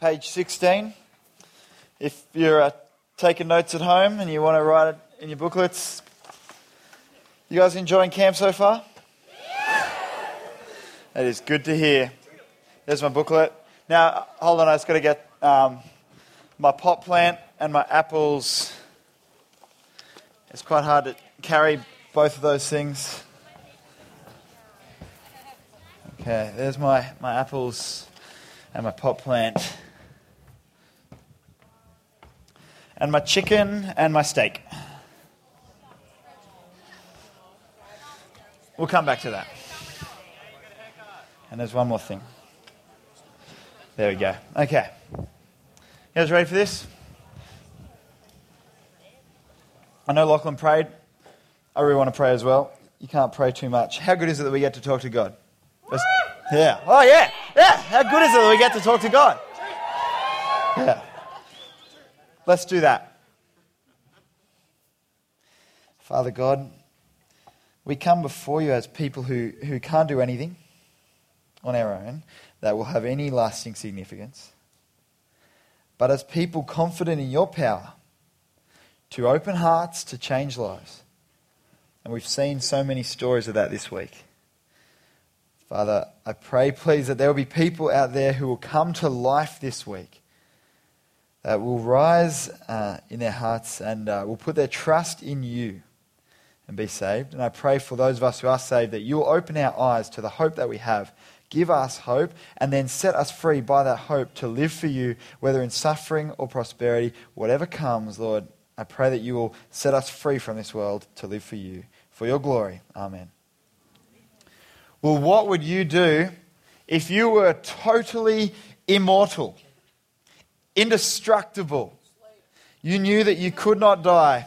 page 16. If you're uh, taking notes at home and you want to write it in your booklets, you guys enjoying camp so far? That is good to hear. There's my booklet. Now, hold on, I just got to get um, my pot plant and my apples. It's quite hard to carry both of those things. Okay, there's my, my apples and my pot plant. And my chicken and my steak. We'll come back to that. And there's one more thing. There we go. Okay. You guys ready for this? I know Lachlan prayed. I really want to pray as well. You can't pray too much. How good is it that we get to talk to God? Yeah. Oh, yeah. Yeah. How good is it that we get to talk to God? Yeah. Let's do that. Father God, we come before you as people who, who can't do anything on our own that will have any lasting significance, but as people confident in your power to open hearts to change lives. And we've seen so many stories of that this week. Father, I pray, please, that there will be people out there who will come to life this week, that will rise uh, in their hearts and uh, will put their trust in you and be saved. And I pray for those of us who are saved that you will open our eyes to the hope that we have. Give us hope and then set us free by that hope to live for you, whether in suffering or prosperity, whatever comes, Lord. I pray that you will set us free from this world to live for you. For your glory. Amen. Well, what would you do if you were totally immortal, indestructible? You knew that you could not die.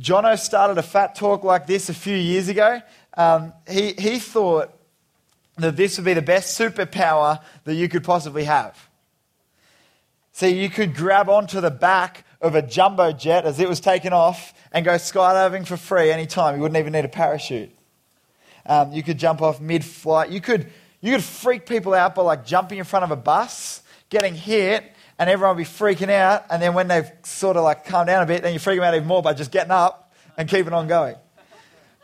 Jono started a PHAT talk like this a few years ago. Um, he, he thought that this would be the best superpower that you could possibly have. See, you could grab onto the back of a jumbo jet as it was taking off and go skydiving for free anytime. You wouldn't even need a parachute. Um, you could jump off mid flight. You could, you could freak people out by like jumping in front of a bus, getting hit, and everyone would be freaking out. And then when they've sort of like calmed down a bit, then you freak them out even more by just getting up and keeping on going.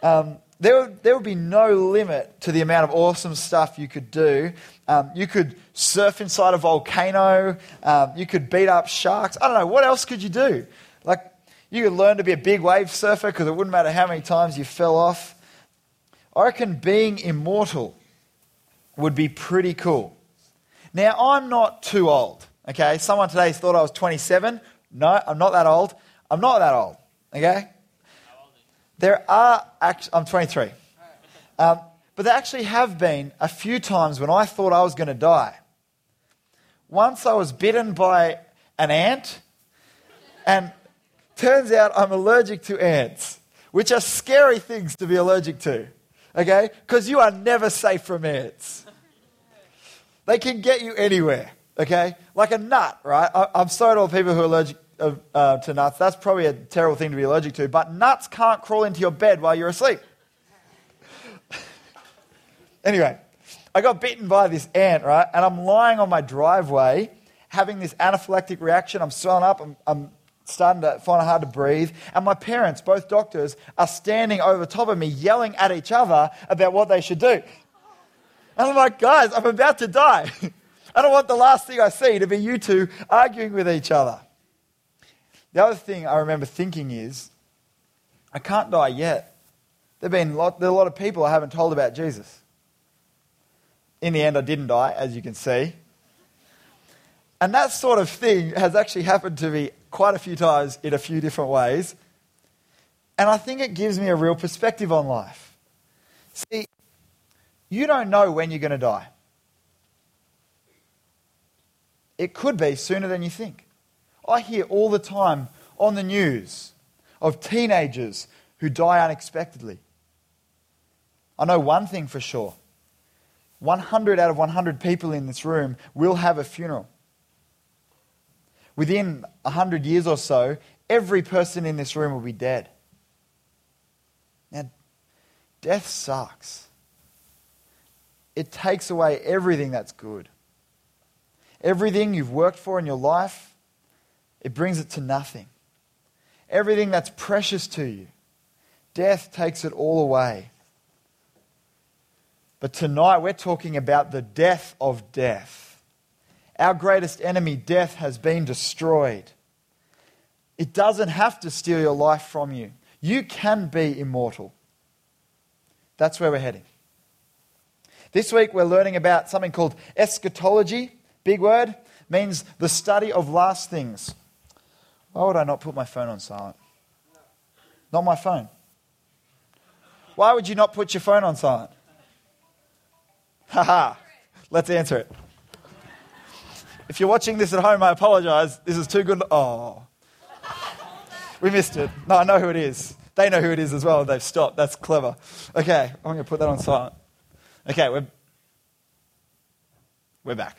Um, there would, there would be no limit to the amount of awesome stuff you could do. Um, you could surf inside a volcano. Um, you could beat up sharks. I don't know. What else could you do? Like, you could learn to be a big wave surfer because it wouldn't matter how many times you fell off. I reckon being immortal would be pretty cool. Now, I'm not too old. Okay, someone today thought I was 27. No, I'm not that old. I'm not that old. Okay, there are, act- I'm 23. Um, but there actually have been a few times when I thought I was going to die. Once I was bitten by an ant, and turns out I'm allergic to ants, which are scary things to be allergic to. Okay? Because you are never safe from ants. They can get you anywhere. Okay? Like a nut, right? I, I'm sorry to all people who are allergic uh, to nuts. That's probably a terrible thing to be allergic to. But nuts can't crawl into your bed while you're asleep. anyway, I got bitten by this ant, right? And I'm lying on my driveway having this anaphylactic reaction. I'm swelling up. I'm, I'm starting to find it hard to breathe. And my parents, both doctors, are standing over top of me yelling at each other about what they should do. And I'm like, guys, I'm about to die. I don't want the last thing I see to be you two arguing with each other. The other thing I remember thinking is, I can't die yet. There have been lot, there are a lot of people I haven't told about Jesus. In the end, I didn't die, as you can see. And that sort of thing has actually happened to me quite a few times in a few different ways. And I think it gives me a real perspective on life. See, you don't know when you're going to die. It could be sooner than you think. I hear all the time on the news of teenagers who die unexpectedly. I know one thing for sure 100 out of 100 people in this room will have a funeral. Within 100 years or so, every person in this room will be dead. Now, death sucks. It takes away everything that's good. everything you've worked for in your life, it brings it to nothing. Everything that's precious to you, death takes it all away. But tonight we're talking about the death of death. Our greatest enemy, death, has been destroyed. It doesn't have to steal your life from you. You can be immortal. That's where we're heading. This week we're learning about something called eschatology. Big word. Means the study of last things. Why would I not put my phone on silent? Not my phone. Why would you not put your phone on silent? Haha. Let's answer it. If you're watching this at home, I apologize. This is too good. Oh. We missed it. No, I know who it is. They know who it is as well. They've stopped. That's clever. Okay, I'm going to put that on silent. Okay, we're, we're back.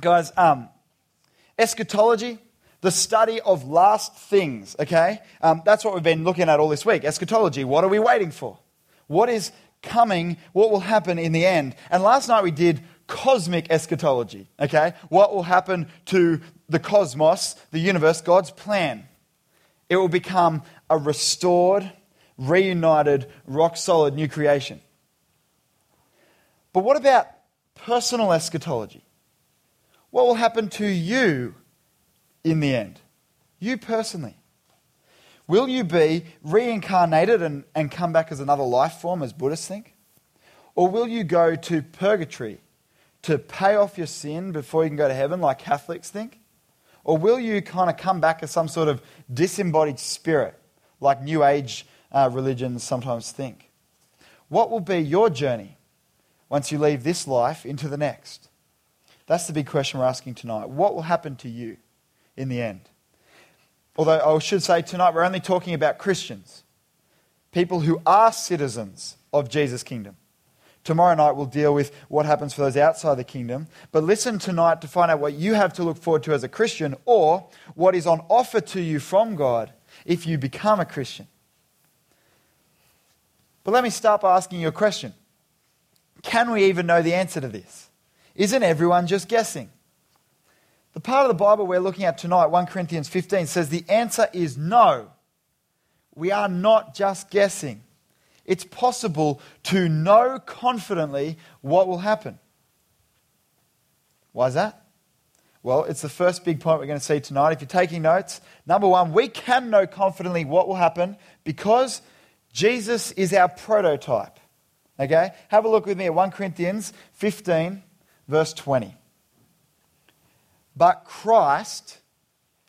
Guys, um, eschatology, the study of last things, okay? Um, that's what we've been looking at all this week. Eschatology, what are we waiting for? What is coming? What will happen in the end? And last night we did cosmic eschatology, okay? What will happen to the cosmos, the universe, God's plan? It will become a restored, reunited, rock solid new creation. But what about personal eschatology? What will happen to you in the end? You personally. Will you be reincarnated and, and come back as another life form, as Buddhists think? Or will you go to purgatory to pay off your sin before you can go to heaven, like Catholics think? Or will you kind of come back as some sort of disembodied spirit, like New Age uh, religions sometimes think? What will be your journey once you leave this life into the next? That's the big question we're asking tonight. What will happen to you in the end? Although I should say tonight we're only talking about Christians, people who are citizens of Jesus' kingdom. Tomorrow night we'll deal with what happens for those outside the kingdom. But listen tonight to find out what you have to look forward to as a Christian or what is on offer to you from God if you become a Christian. But let me start by asking you a question Can we even know the answer to this? Isn't everyone just guessing? The part of the Bible we're looking at tonight, 1 Corinthians 15, says the answer is no. We are not just guessing it's possible to know confidently what will happen. Why is that? Well, it's the first big point we're going to see tonight. If you're taking notes, number one, we can know confidently what will happen because Jesus is our prototype. Okay? Have a look with me at 1 Corinthians 15, verse 20. But Christ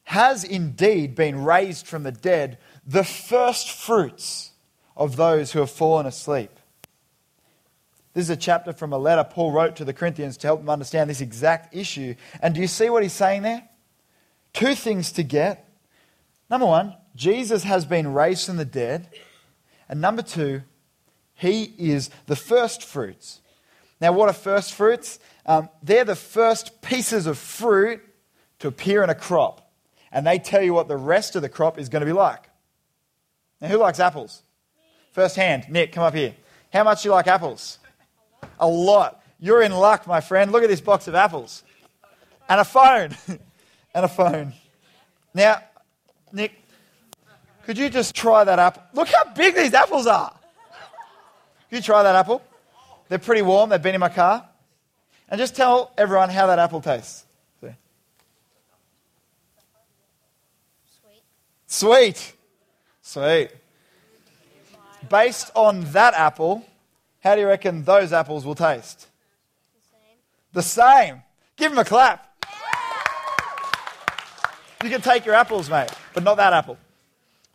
has indeed been raised from the dead, the first fruits of those who have fallen asleep. This is a chapter from a letter Paul wrote to the Corinthians to help them understand this exact issue. And do you see what he's saying there? Two things to get. Number one, Jesus has been raised from the dead. And number two, he is the first fruits. Now, what are first fruits? Um, they're the first pieces of fruit to appear in a crop. And they tell you what the rest of the crop is going to be like. Now, who likes apples? First hand, Nick, come up here. How much do you like apples? A lot. You're in luck, my friend. Look at this box of apples. And a phone. and a phone. Now, Nick, could you just try that apple? Look how big these apples are. You try that apple? They're pretty warm. They've been in my car. And just tell everyone how that apple tastes. Sweet. Sweet. Sweet based on that apple, how do you reckon those apples will taste? The same. The same. Give them a clap. You can take your apples, mate, but not that apple.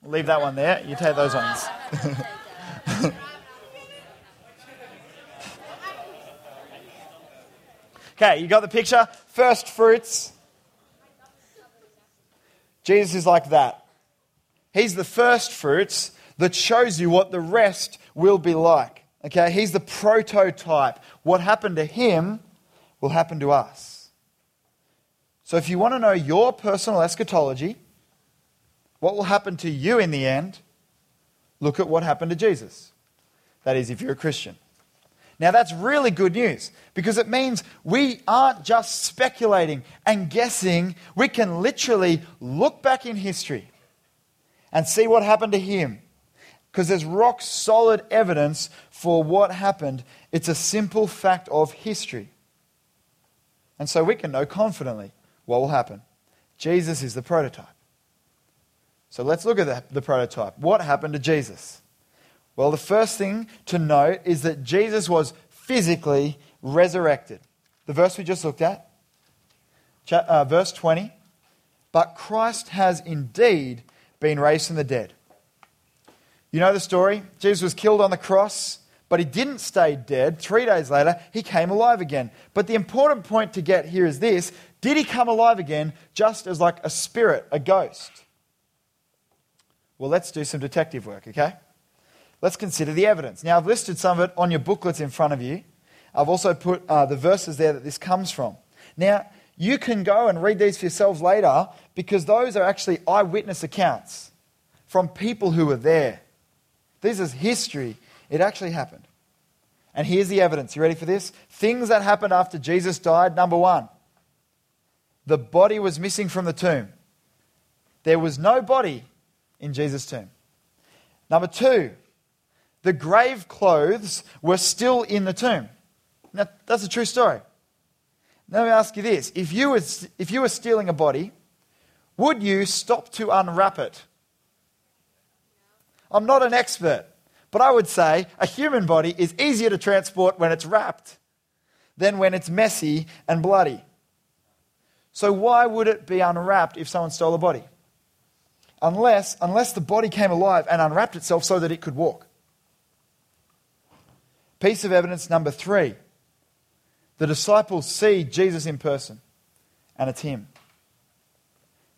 Leave that one there. You take those ones. okay, you got the picture? First fruits. Jesus is like that. He's the first fruits that shows you what the rest will be like. Okay, he's the prototype. What happened to him will happen to us. So if you want to know your personal eschatology, what will happen to you in the end, look at what happened to Jesus. That is, if you're a Christian. Now, that's really good news because it means we aren't just speculating and guessing. We can literally look back in history and see what happened to him because there's rock solid evidence for what happened. It's a simple fact of history. And so we can know confidently what will happen. Jesus is the prototype. So let's look at the, the prototype. What happened to Jesus? Well, the first thing to note is that Jesus was physically resurrected. The verse we just looked at, uh, verse 20. But Christ has indeed been raised from the dead. You know the story? Jesus was killed on the cross, but he didn't stay dead. Three days later, he came alive again. But the important point to get here is this did he come alive again just as like a spirit, a ghost? Well, let's do some detective work, okay? Let's consider the evidence. Now, I've listed some of it on your booklets in front of you. I've also put uh, the verses there that this comes from. Now, you can go and read these for yourselves later because those are actually eyewitness accounts from people who were there. This is history. It actually happened. And here's the evidence. You ready for this? Things that happened after Jesus died. Number one, the body was missing from the tomb. There was no body in Jesus' tomb. Number two, the grave clothes were still in the tomb. Now, that's a true story. Now, let me ask you this if you, was, if you were stealing a body, would you stop to unwrap it? I'm not an expert, but I would say a human body is easier to transport when it's wrapped than when it's messy and bloody. So, why would it be unwrapped if someone stole a body? Unless, unless the body came alive and unwrapped itself so that it could walk. Piece of evidence number three the disciples see Jesus in person, and it's him.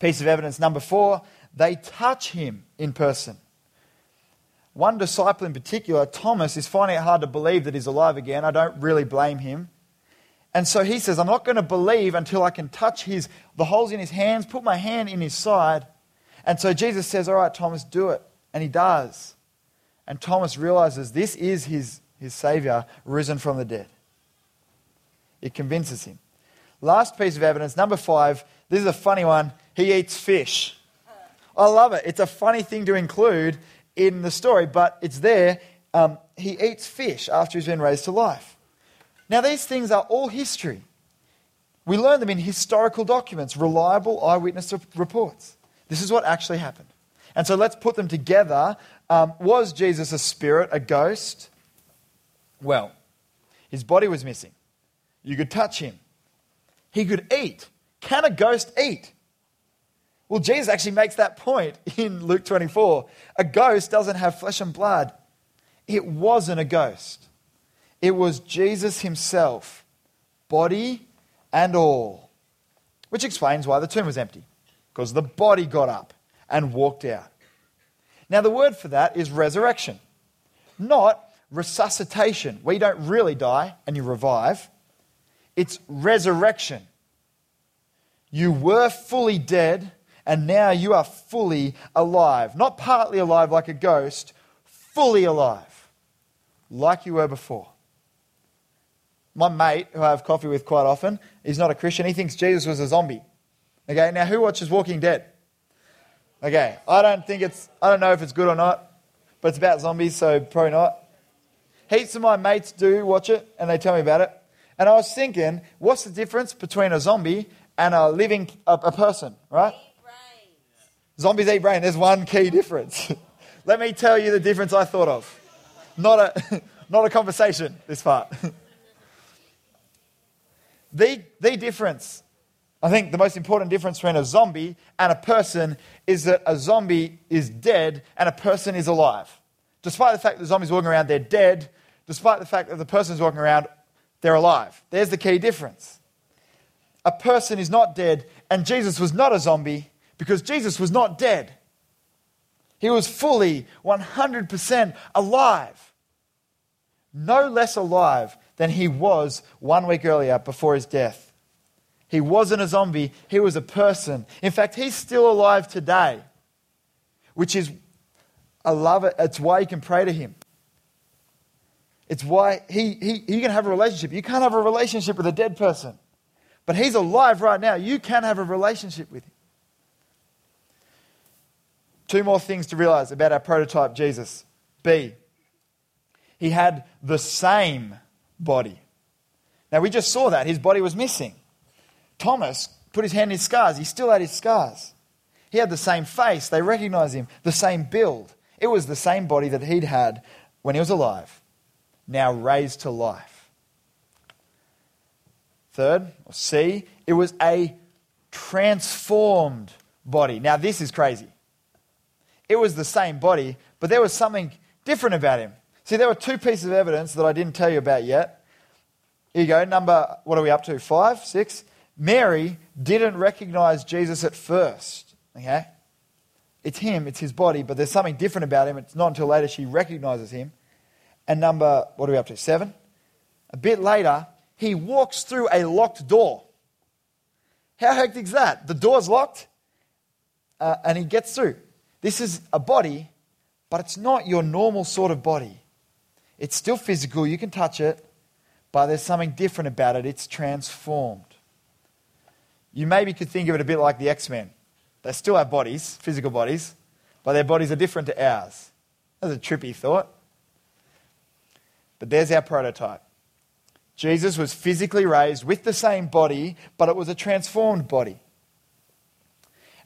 Piece of evidence number four they touch him in person. One disciple in particular, Thomas, is finding it hard to believe that he's alive again. I don't really blame him. And so he says, I'm not going to believe until I can touch his, the holes in his hands, put my hand in his side. And so Jesus says, All right, Thomas, do it. And he does. And Thomas realizes this is his, his Savior risen from the dead. It convinces him. Last piece of evidence, number five, this is a funny one. He eats fish. I love it. It's a funny thing to include in the story, but it's there. Um, he eats fish after he's been raised to life. Now, these things are all history. We learn them in historical documents, reliable eyewitness reports. This is what actually happened. And so let's put them together. Um, was Jesus a spirit, a ghost? Well, his body was missing. You could touch him. He could eat. Can a ghost eat? Well, Jesus actually makes that point in Luke 24. A ghost doesn't have flesh and blood. It wasn't a ghost, it was Jesus himself, body and all. Which explains why the tomb was empty, because the body got up and walked out. Now, the word for that is resurrection, not resuscitation, where you don't really die and you revive. It's resurrection. You were fully dead and now you are fully alive. Not partly alive like a ghost, fully alive, like you were before. My mate, who I have coffee with quite often, is not a Christian. He thinks Jesus was a zombie. Okay, now who watches Walking Dead? Okay, I don't think it's, I don't know if it's good or not, but it's about zombies, so probably not. Heaps of my mates do watch it, and they tell me about it. And I was thinking, what's the difference between a zombie and a living a, a person, right? Zombies eat brain. There's one key difference. Let me tell you the difference I thought of. Not a, not a conversation, this part. the, the difference, I think the most important difference between a zombie and a person is that a zombie is dead and a person is alive. Despite the fact that the zombie's walking around, they're dead. Despite the fact that the person's walking around, they're alive. There's the key difference. A person is not dead, and Jesus was not a zombie because Jesus was not dead. He was fully 100% alive. No less alive than he was one week earlier before his death. He wasn't a zombie, he was a person. In fact, he's still alive today, which is, I love it. It's why you can pray to him. It's why he, he, he can have a relationship. You can't have a relationship with a dead person. But he's alive right now. You can have a relationship with him. Two more things to realize about our prototype Jesus. B, he had the same body. Now, we just saw that. His body was missing. Thomas put his hand in his scars. He still had his scars. He had the same face. They recognized him. The same build. It was the same body that he'd had when he was alive, now raised to life. Third, or C, it was a transformed body. Now, this is crazy. It was the same body, but there was something different about him. See, there were two pieces of evidence that I didn't tell you about yet. Here you go, number, what are we up to? Five, six? Mary didn't recognize Jesus at first. Okay? It's him, it's his body, but there's something different about him. It's not until later she recognizes him. And number, what are we up to? Seven? A bit later, he walks through a locked door. How hectic is that? The door's locked, uh, and he gets through. This is a body, but it's not your normal sort of body. It's still physical, you can touch it, but there's something different about it. It's transformed. You maybe could think of it a bit like the X Men. They still have bodies, physical bodies, but their bodies are different to ours. That's a trippy thought. But there's our prototype. Jesus was physically raised with the same body, but it was a transformed body.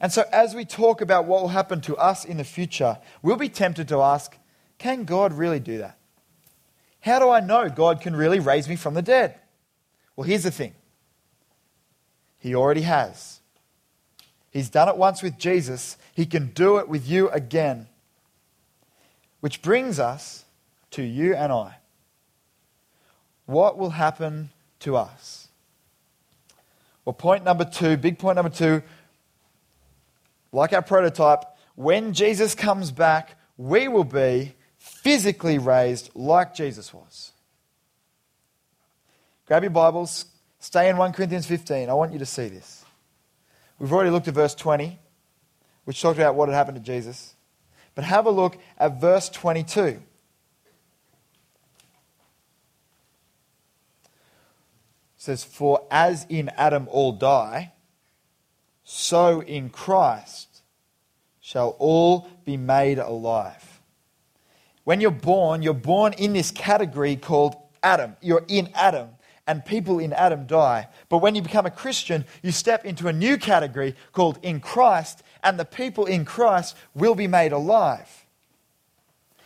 And so, as we talk about what will happen to us in the future, we'll be tempted to ask, can God really do that? How do I know God can really raise me from the dead? Well, here's the thing He already has. He's done it once with Jesus, He can do it with you again. Which brings us to you and I. What will happen to us? Well, point number two, big point number two, like our prototype, when Jesus comes back, we will be physically raised like Jesus was. Grab your Bibles, stay in 1 Corinthians 15. I want you to see this. We've already looked at verse 20, which talked about what had happened to Jesus. But have a look at verse 22. Says, For as in Adam all die, so in Christ shall all be made alive. When you're born, you're born in this category called Adam. You're in Adam, and people in Adam die. But when you become a Christian, you step into a new category called in Christ, and the people in Christ will be made alive.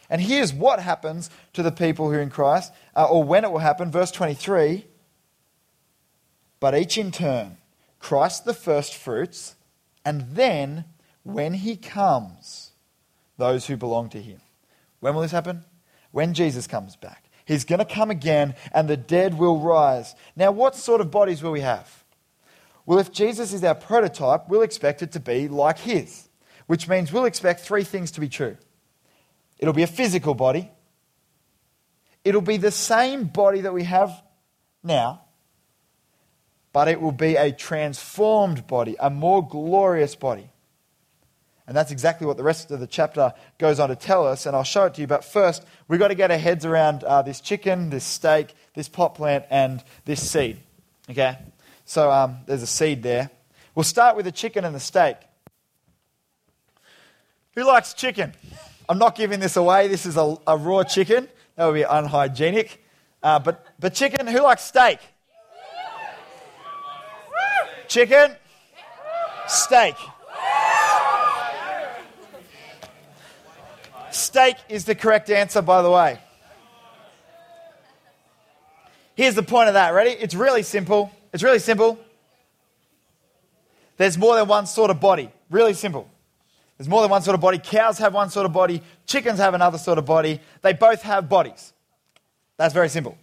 And here's what happens to the people who are in Christ, uh, or when it will happen. Verse 23 But each in turn Christ the first fruits, and then, when he comes, those who belong to him. When will this happen? When Jesus comes back. He's going to come again, and the dead will rise. Now, what sort of bodies will we have? Well, if Jesus is our prototype, we'll expect it to be like his, which means we'll expect three things to be true it'll be a physical body, it'll be the same body that we have now, but it will be a transformed body, a more glorious body. And that's exactly what the rest of the chapter goes on to tell us, and I'll show it to you. But first, we've got to get our heads around uh, this chicken, this steak, this pot plant, and this seed. Okay? So um, there's a seed there. We'll start with the chicken and the steak. Who likes chicken? I'm not giving this away. This is a, a raw chicken. That would be unhygienic. Uh, but, but chicken, who likes steak? Chicken? Steak. Steak is the correct answer, by the way. Here's the point of that. Ready? It's really simple. It's really simple. There's more than one sort of body. Really simple. There's more than one sort of body. Cows have one sort of body. Chickens have another sort of body. They both have bodies. That's very simple.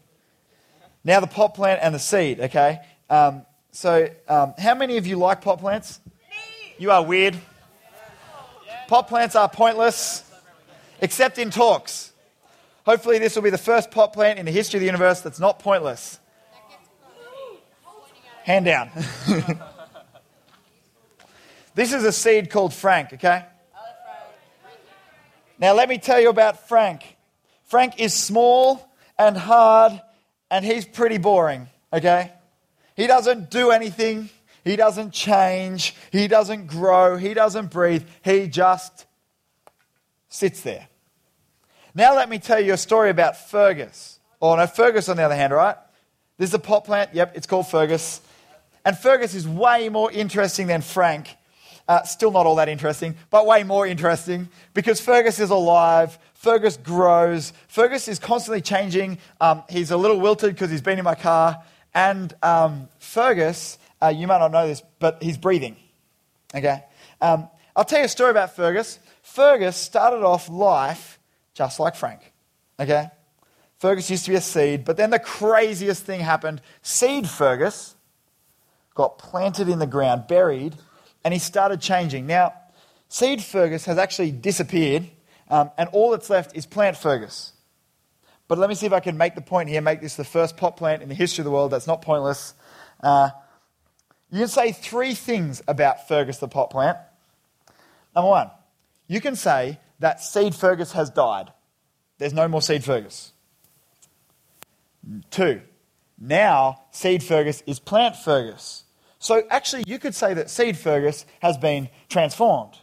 Now, the pot plant and the seed, okay? Um, so, um, how many of you like pot plants? You are weird. Pot plants are pointless, except in talks. Hopefully, this will be the first pot plant in the history of the universe that's not pointless. Hand down. this is a seed called Frank, okay? Now, let me tell you about Frank. Frank is small and hard, and he's pretty boring, okay? He doesn't do anything, he doesn't change, he doesn't grow, he doesn't breathe, he just sits there. Now, let me tell you a story about Fergus. Oh, no, Fergus, on the other hand, right? This is a pot plant. Yep, it's called Fergus. And Fergus is way more interesting than Frank. Uh, still not all that interesting, but way more interesting because Fergus is alive. Fergus grows. Fergus is constantly changing. Um, he's a little wilted because he's been in my car. And um, Fergus, uh, you might not know this, but he's breathing. Okay? Um, I'll tell you a story about Fergus. Fergus started off life just like Frank. Okay? Fergus used to be a seed, but then the craziest thing happened. Seed Fergus got planted in the ground, buried, and he started changing. Now, Seed Fergus has actually disappeared, um, and all that's left is Plant Fergus. But let me see if I can make the point here, make this the first pot plant in the history of the world that's not pointless. Uh, you can say three things about Fergus the pot plant. Number one, you can say that Seed Fergus has died. There's no more Seed Fergus. Two, now Seed Fergus is Plant Fergus. So actually, you could say that Seed Fergus has been transformed.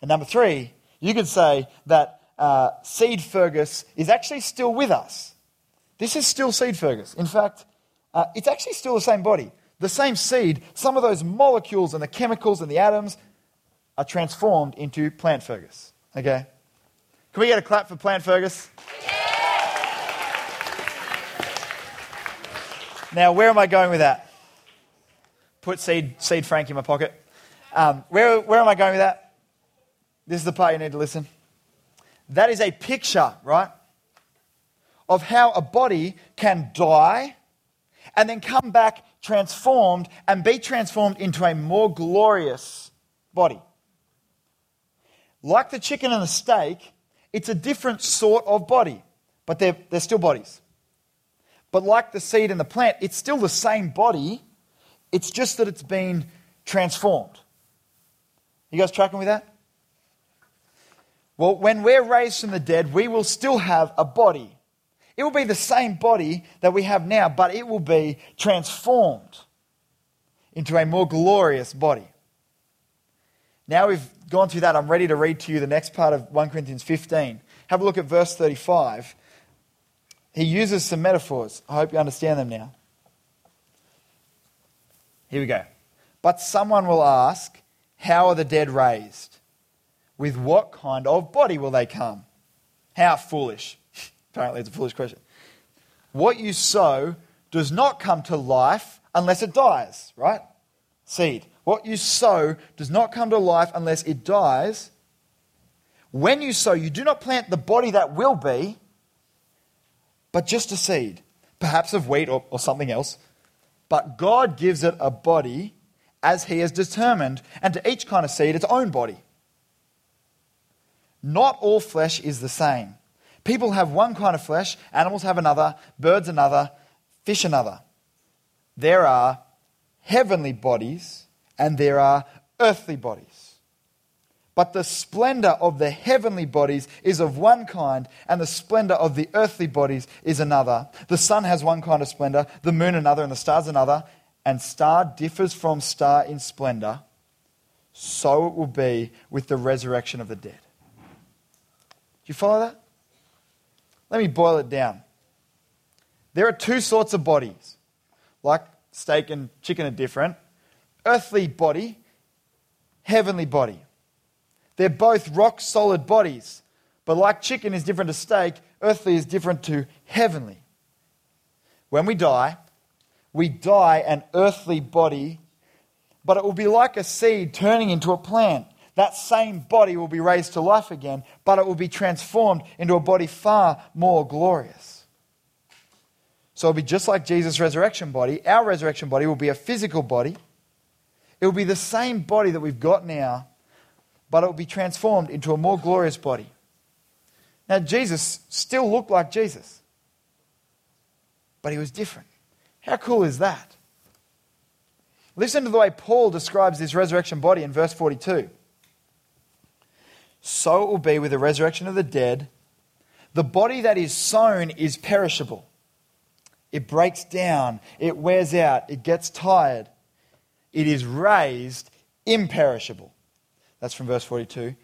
And number three, you could say that uh, Seed Fergus is actually still with us. This is still Seed Fergus. In fact, uh, it's actually still the same body. The same seed, some of those molecules and the chemicals and the atoms are transformed into Plant Fergus. Okay? Can we get a clap for Plant Fergus? Now, where am I going with that? Put seed, seed Frank in my pocket. Um, where, where am I going with that? This is the part you need to listen. That is a picture, right, of how a body can die and then come back transformed and be transformed into a more glorious body. Like the chicken and the steak, it's a different sort of body, but they're, they're still bodies. But like the seed and the plant, it's still the same body. It's just that it's been transformed. You guys tracking with that? Well, when we're raised from the dead, we will still have a body. It will be the same body that we have now, but it will be transformed into a more glorious body. Now we've gone through that, I'm ready to read to you the next part of 1 Corinthians 15. Have a look at verse 35 he uses some metaphors. I hope you understand them now. Here we go. But someone will ask, How are the dead raised? With what kind of body will they come? How foolish. Apparently, it's a foolish question. What you sow does not come to life unless it dies, right? Seed. What you sow does not come to life unless it dies. When you sow, you do not plant the body that will be, but just a seed, perhaps of wheat or, or something else. But God gives it a body as He has determined, and to each kind of seed its own body. Not all flesh is the same. People have one kind of flesh, animals have another, birds another, fish another. There are heavenly bodies and there are earthly bodies. But the splendor of the heavenly bodies is of one kind, and the splendor of the earthly bodies is another. The sun has one kind of splendor, the moon another, and the stars another. And star differs from star in splendor. So it will be with the resurrection of the dead. Do you follow that? Let me boil it down. There are two sorts of bodies. Like steak and chicken are different. Earthly body, heavenly body. They're both rock solid bodies. But like chicken is different to steak, earthly is different to heavenly. When we die, we die an earthly body, but it will be like a seed turning into a plant. That same body will be raised to life again, but it will be transformed into a body far more glorious. So it'll be just like Jesus' resurrection body. Our resurrection body will be a physical body. It will be the same body that we've got now, but it will be transformed into a more glorious body. Now, Jesus still looked like Jesus, but he was different. How cool is that? Listen to the way Paul describes this resurrection body in verse 42. So it will be with the resurrection of the dead. The body that is sown is perishable. It breaks down, it wears out, it gets tired. It is raised imperishable. That's from verse 42.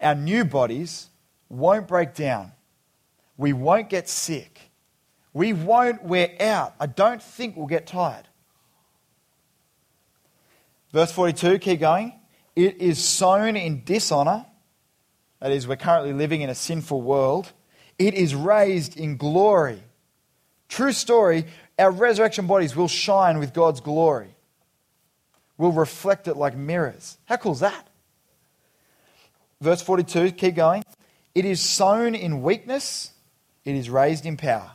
Our new bodies won't break down. We won't get sick. We won't wear out. I don't think we'll get tired. Verse 42, keep going. It is sown in dishonor. That is, we're currently living in a sinful world. It is raised in glory. True story, our resurrection bodies will shine with God's glory. We'll reflect it like mirrors. How cool is that? Verse 42, keep going. It is sown in weakness, it is raised in power.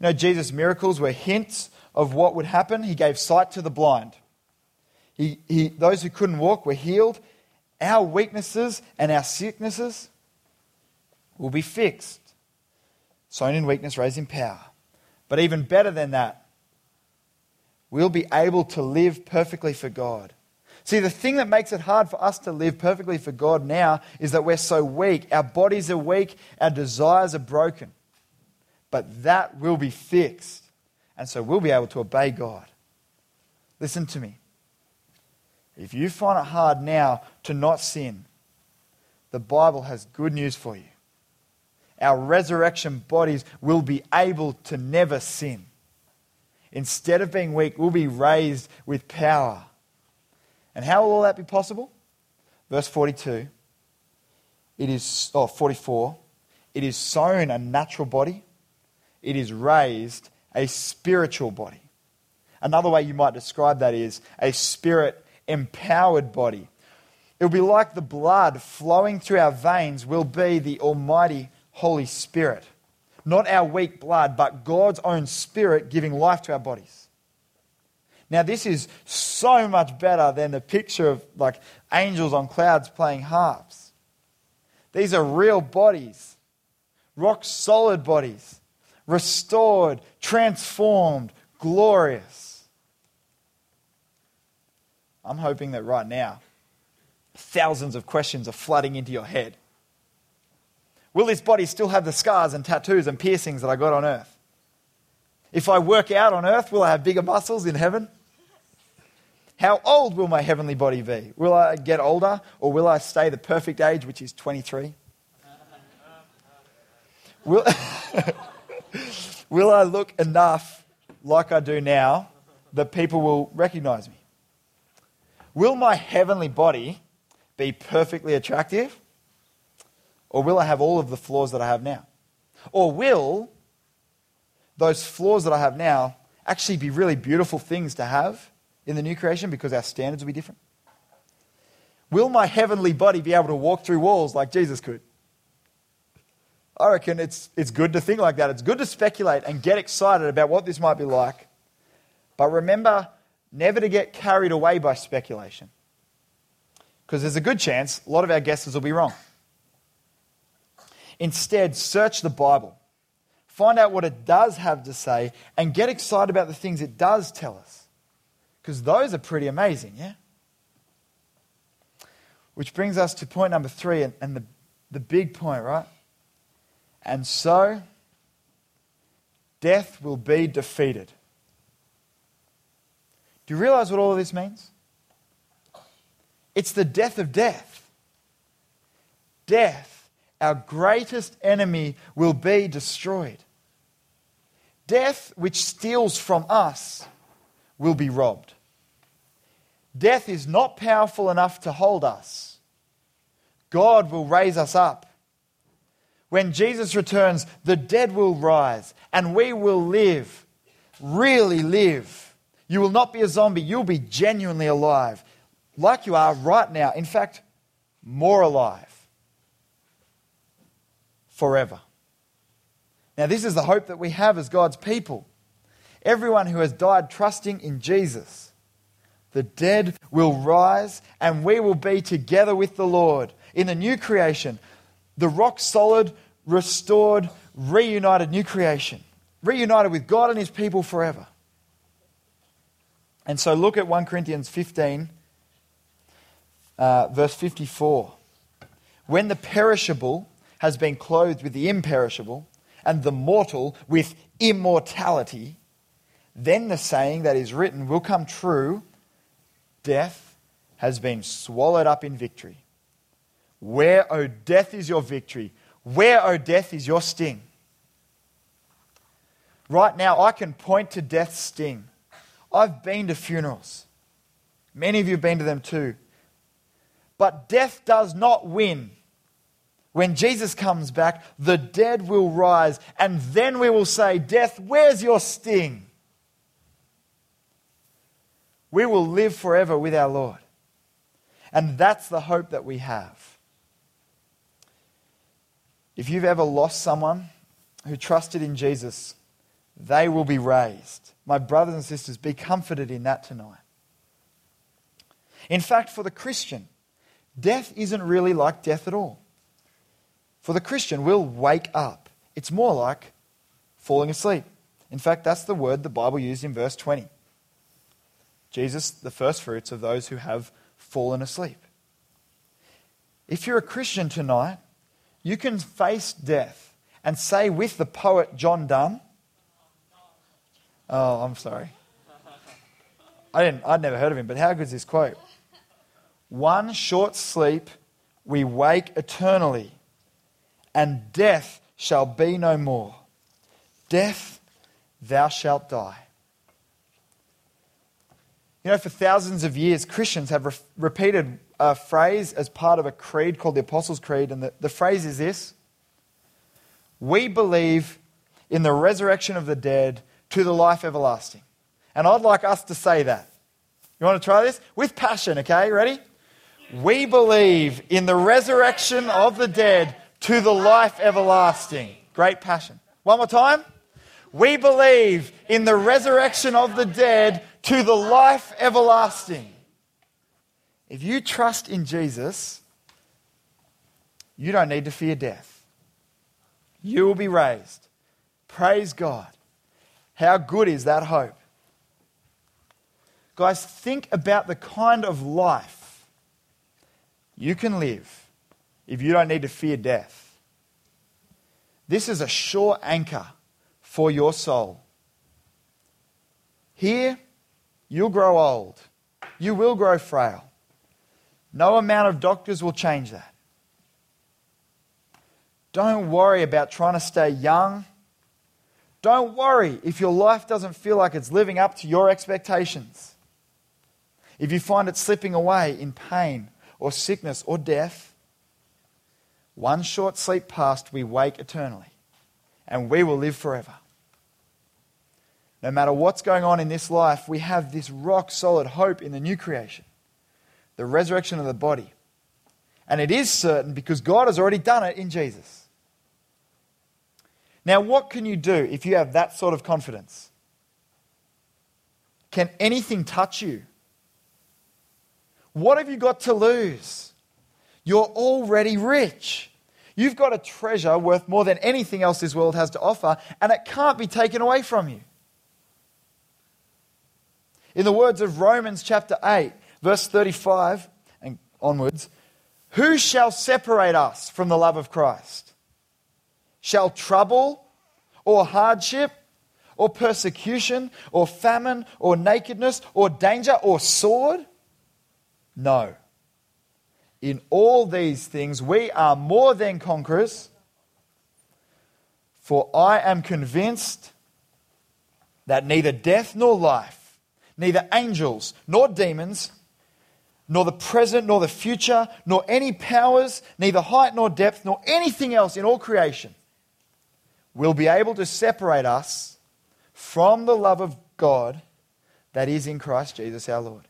You know, Jesus' miracles were hints of what would happen. He gave sight to the blind. He, he, those who couldn't walk were healed. Our weaknesses and our sicknesses will be fixed. Sown in weakness, raised in power. But even better than that, we'll be able to live perfectly for God. See, the thing that makes it hard for us to live perfectly for God now is that we're so weak. Our bodies are weak, our desires are broken. But that will be fixed. And so we'll be able to obey God. Listen to me. If you find it hard now to not sin, the Bible has good news for you. Our resurrection bodies will be able to never sin. Instead of being weak, we'll be raised with power. And how will all that be possible? Verse 42. It is, oh, 44. It is sown a natural body, it is raised a spiritual body. Another way you might describe that is a spirit empowered body. It will be like the blood flowing through our veins will be the Almighty Holy Spirit. Not our weak blood, but God's own Spirit giving life to our bodies. Now, this is so much better than the picture of like angels on clouds playing harps. These are real bodies, rock solid bodies, restored, transformed, glorious. I'm hoping that right now, thousands of questions are flooding into your head. Will this body still have the scars and tattoos and piercings that I got on earth? If I work out on earth, will I have bigger muscles in heaven? How old will my heavenly body be? Will I get older or will I stay the perfect age, which is 23? Will, will I look enough like I do now that people will recognize me? Will my heavenly body be perfectly attractive? Or will I have all of the flaws that I have now? Or will those flaws that I have now actually be really beautiful things to have in the new creation because our standards will be different? Will my heavenly body be able to walk through walls like Jesus could? I reckon it's, it's good to think like that. It's good to speculate and get excited about what this might be like. But remember never to get carried away by speculation. Because there's a good chance a lot of our guesses will be wrong. Instead, search the Bible. Find out what it does have to say and get excited about the things it does tell us. Because those are pretty amazing, yeah? Which brings us to point number three and, and the, the big point, right? And so, death will be defeated. Do you realize what all of this means? It's the death of death. Death, our greatest enemy, will be destroyed. Death, which steals from us, will be robbed. Death is not powerful enough to hold us. God will raise us up. When Jesus returns, the dead will rise and we will live, really live. You will not be a zombie, you'll be genuinely alive, like you are right now. In fact, more alive. Forever. Now, this is the hope that we have as God's people. Everyone who has died trusting in Jesus, the dead will rise and we will be together with the Lord in the new creation, the rock solid, restored, reunited new creation, reunited with God and his people forever. And so look at 1 Corinthians 15, uh, verse 54. When the perishable has been clothed with the imperishable, and the mortal with immortality, then the saying that is written will come true Death has been swallowed up in victory. Where, O oh, death, is your victory? Where, O oh, death, is your sting? Right now, I can point to death's sting. I've been to funerals. Many of you have been to them too. But death does not win. When Jesus comes back, the dead will rise, and then we will say, Death, where's your sting? We will live forever with our Lord. And that's the hope that we have. If you've ever lost someone who trusted in Jesus, they will be raised. My brothers and sisters, be comforted in that tonight. In fact, for the Christian, death isn't really like death at all. For the Christian, we'll wake up. It's more like falling asleep. In fact, that's the word the Bible used in verse 20. Jesus, the first fruits of those who have fallen asleep. If you're a Christian tonight, you can face death and say with the poet John Donne, Oh, I'm sorry. I didn't, I'd never heard of him, but how good is this quote? One short sleep, we wake eternally, and death shall be no more. Death, thou shalt die. You know, for thousands of years, Christians have re- repeated a phrase as part of a creed called the Apostles' Creed, and the, the phrase is this We believe in the resurrection of the dead to the life everlasting. And I'd like us to say that. You want to try this? With passion, okay? Ready? We believe in the resurrection of the dead to the life everlasting. Great passion. One more time. We believe in the resurrection of the dead to the life everlasting. If you trust in Jesus, you don't need to fear death. You will be raised. Praise God. How good is that hope? Guys, think about the kind of life you can live if you don't need to fear death. This is a sure anchor for your soul. Here, You'll grow old. You will grow frail. No amount of doctors will change that. Don't worry about trying to stay young. Don't worry if your life doesn't feel like it's living up to your expectations. If you find it slipping away in pain or sickness or death, one short sleep past, we wake eternally and we will live forever no matter what's going on in this life, we have this rock solid hope in the new creation, the resurrection of the body. And it is certain because God has already done it in Jesus. Now, what can you do if you have that sort of confidence? Can anything touch you? What have you got to lose? You're already rich. You've got a treasure worth more than anything else this world has to offer, and it can't be taken away from you. In the words of Romans chapter 8, verse 35 and onwards, who shall separate us from the love of Christ? Shall trouble or hardship or persecution or famine or nakedness or danger or sword? No. In all these things, we are more than conquerors. For I am convinced that neither death nor life neither angels nor demons, nor the present nor the future, nor any powers, neither height nor depth, nor anything else in all creation will be able to separate us from the love of God that is in Christ Jesus our Lord.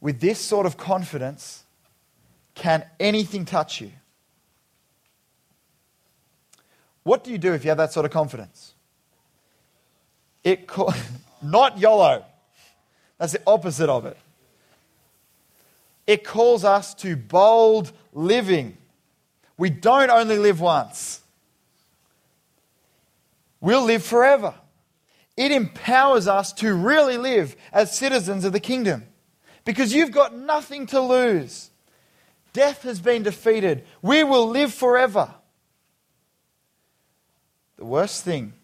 With this sort of confidence, can anything touch you? What do you do if you have that sort of confidence? It co- not YOLO. That's the opposite of it. It calls us to bold living. We don't only live once. We'll live forever. It empowers us to really live as citizens of the kingdom because you've got nothing to lose. Death has been defeated. We will live forever. The worst thing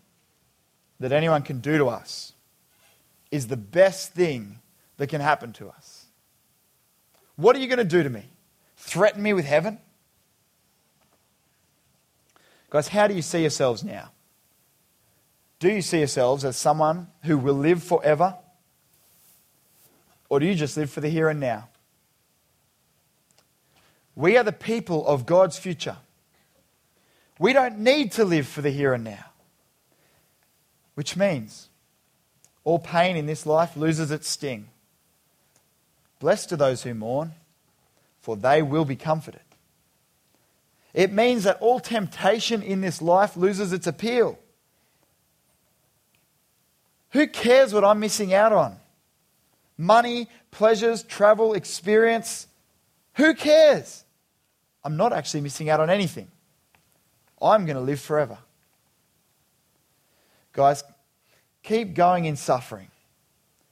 that anyone can do to us is the best thing that can happen to us. What are you going to do to me? Threaten me with heaven? Guys, how do you see yourselves now? Do you see yourselves as someone who will live forever? Or do you just live for the here and now? We are the people of God's future. We don't need to live for the here and now. Which means all pain in this life loses its sting. Blessed are those who mourn, for they will be comforted. It means that all temptation in this life loses its appeal. Who cares what I'm missing out on? Money, pleasures, travel, experience. Who cares? I'm not actually missing out on anything. I'm going to live forever. Guys, keep going in suffering.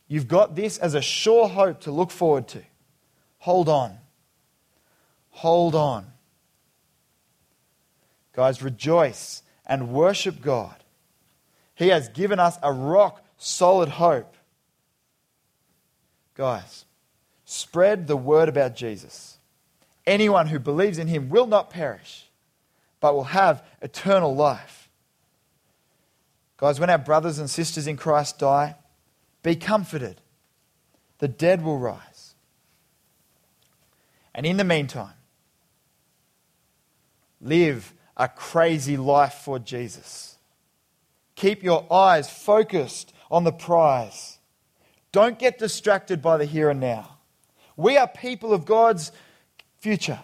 You've got this as a sure hope to look forward to. Hold on. Hold on. Guys, rejoice and worship God. He has given us a rock solid hope. Guys, spread the word about Jesus. Anyone who believes in him will not perish, but will have eternal life. Guys, when our brothers and sisters in Christ die, be comforted. The dead will rise. And in the meantime, live a crazy life for Jesus. Keep your eyes focused on the prize. Don't get distracted by the here and now. We are people of God's future.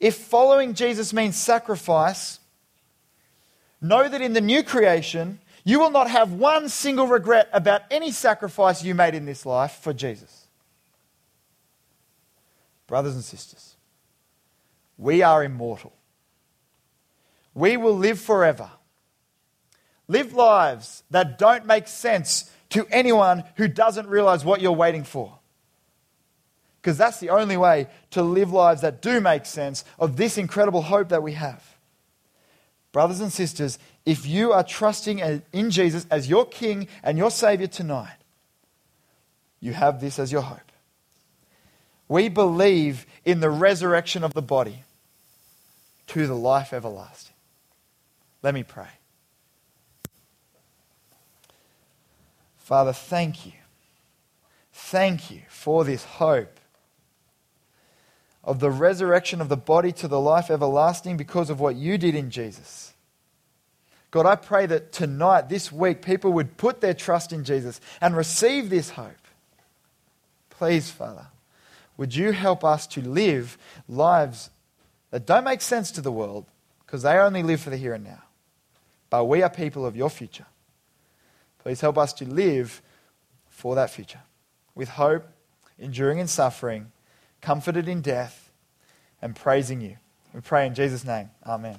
If following Jesus means sacrifice, know that in the new creation, you will not have one single regret about any sacrifice you made in this life for Jesus. Brothers and sisters, we are immortal. We will live forever. Live lives that don't make sense to anyone who doesn't realize what you're waiting for. Because that's the only way to live lives that do make sense of this incredible hope that we have. Brothers and sisters, if you are trusting in Jesus as your King and your Savior tonight, you have this as your hope. We believe in the resurrection of the body to the life everlasting. Let me pray. Father, thank you. Thank you for this hope of the resurrection of the body to the life everlasting because of what you did in Jesus. God, I pray that tonight, this week, people would put their trust in Jesus and receive this hope. Please, Father, would you help us to live lives that don't make sense to the world because they only live for the here and now? But we are people of your future. Please help us to live for that future with hope, enduring in suffering, comforted in death, and praising you. We pray in Jesus' name. Amen.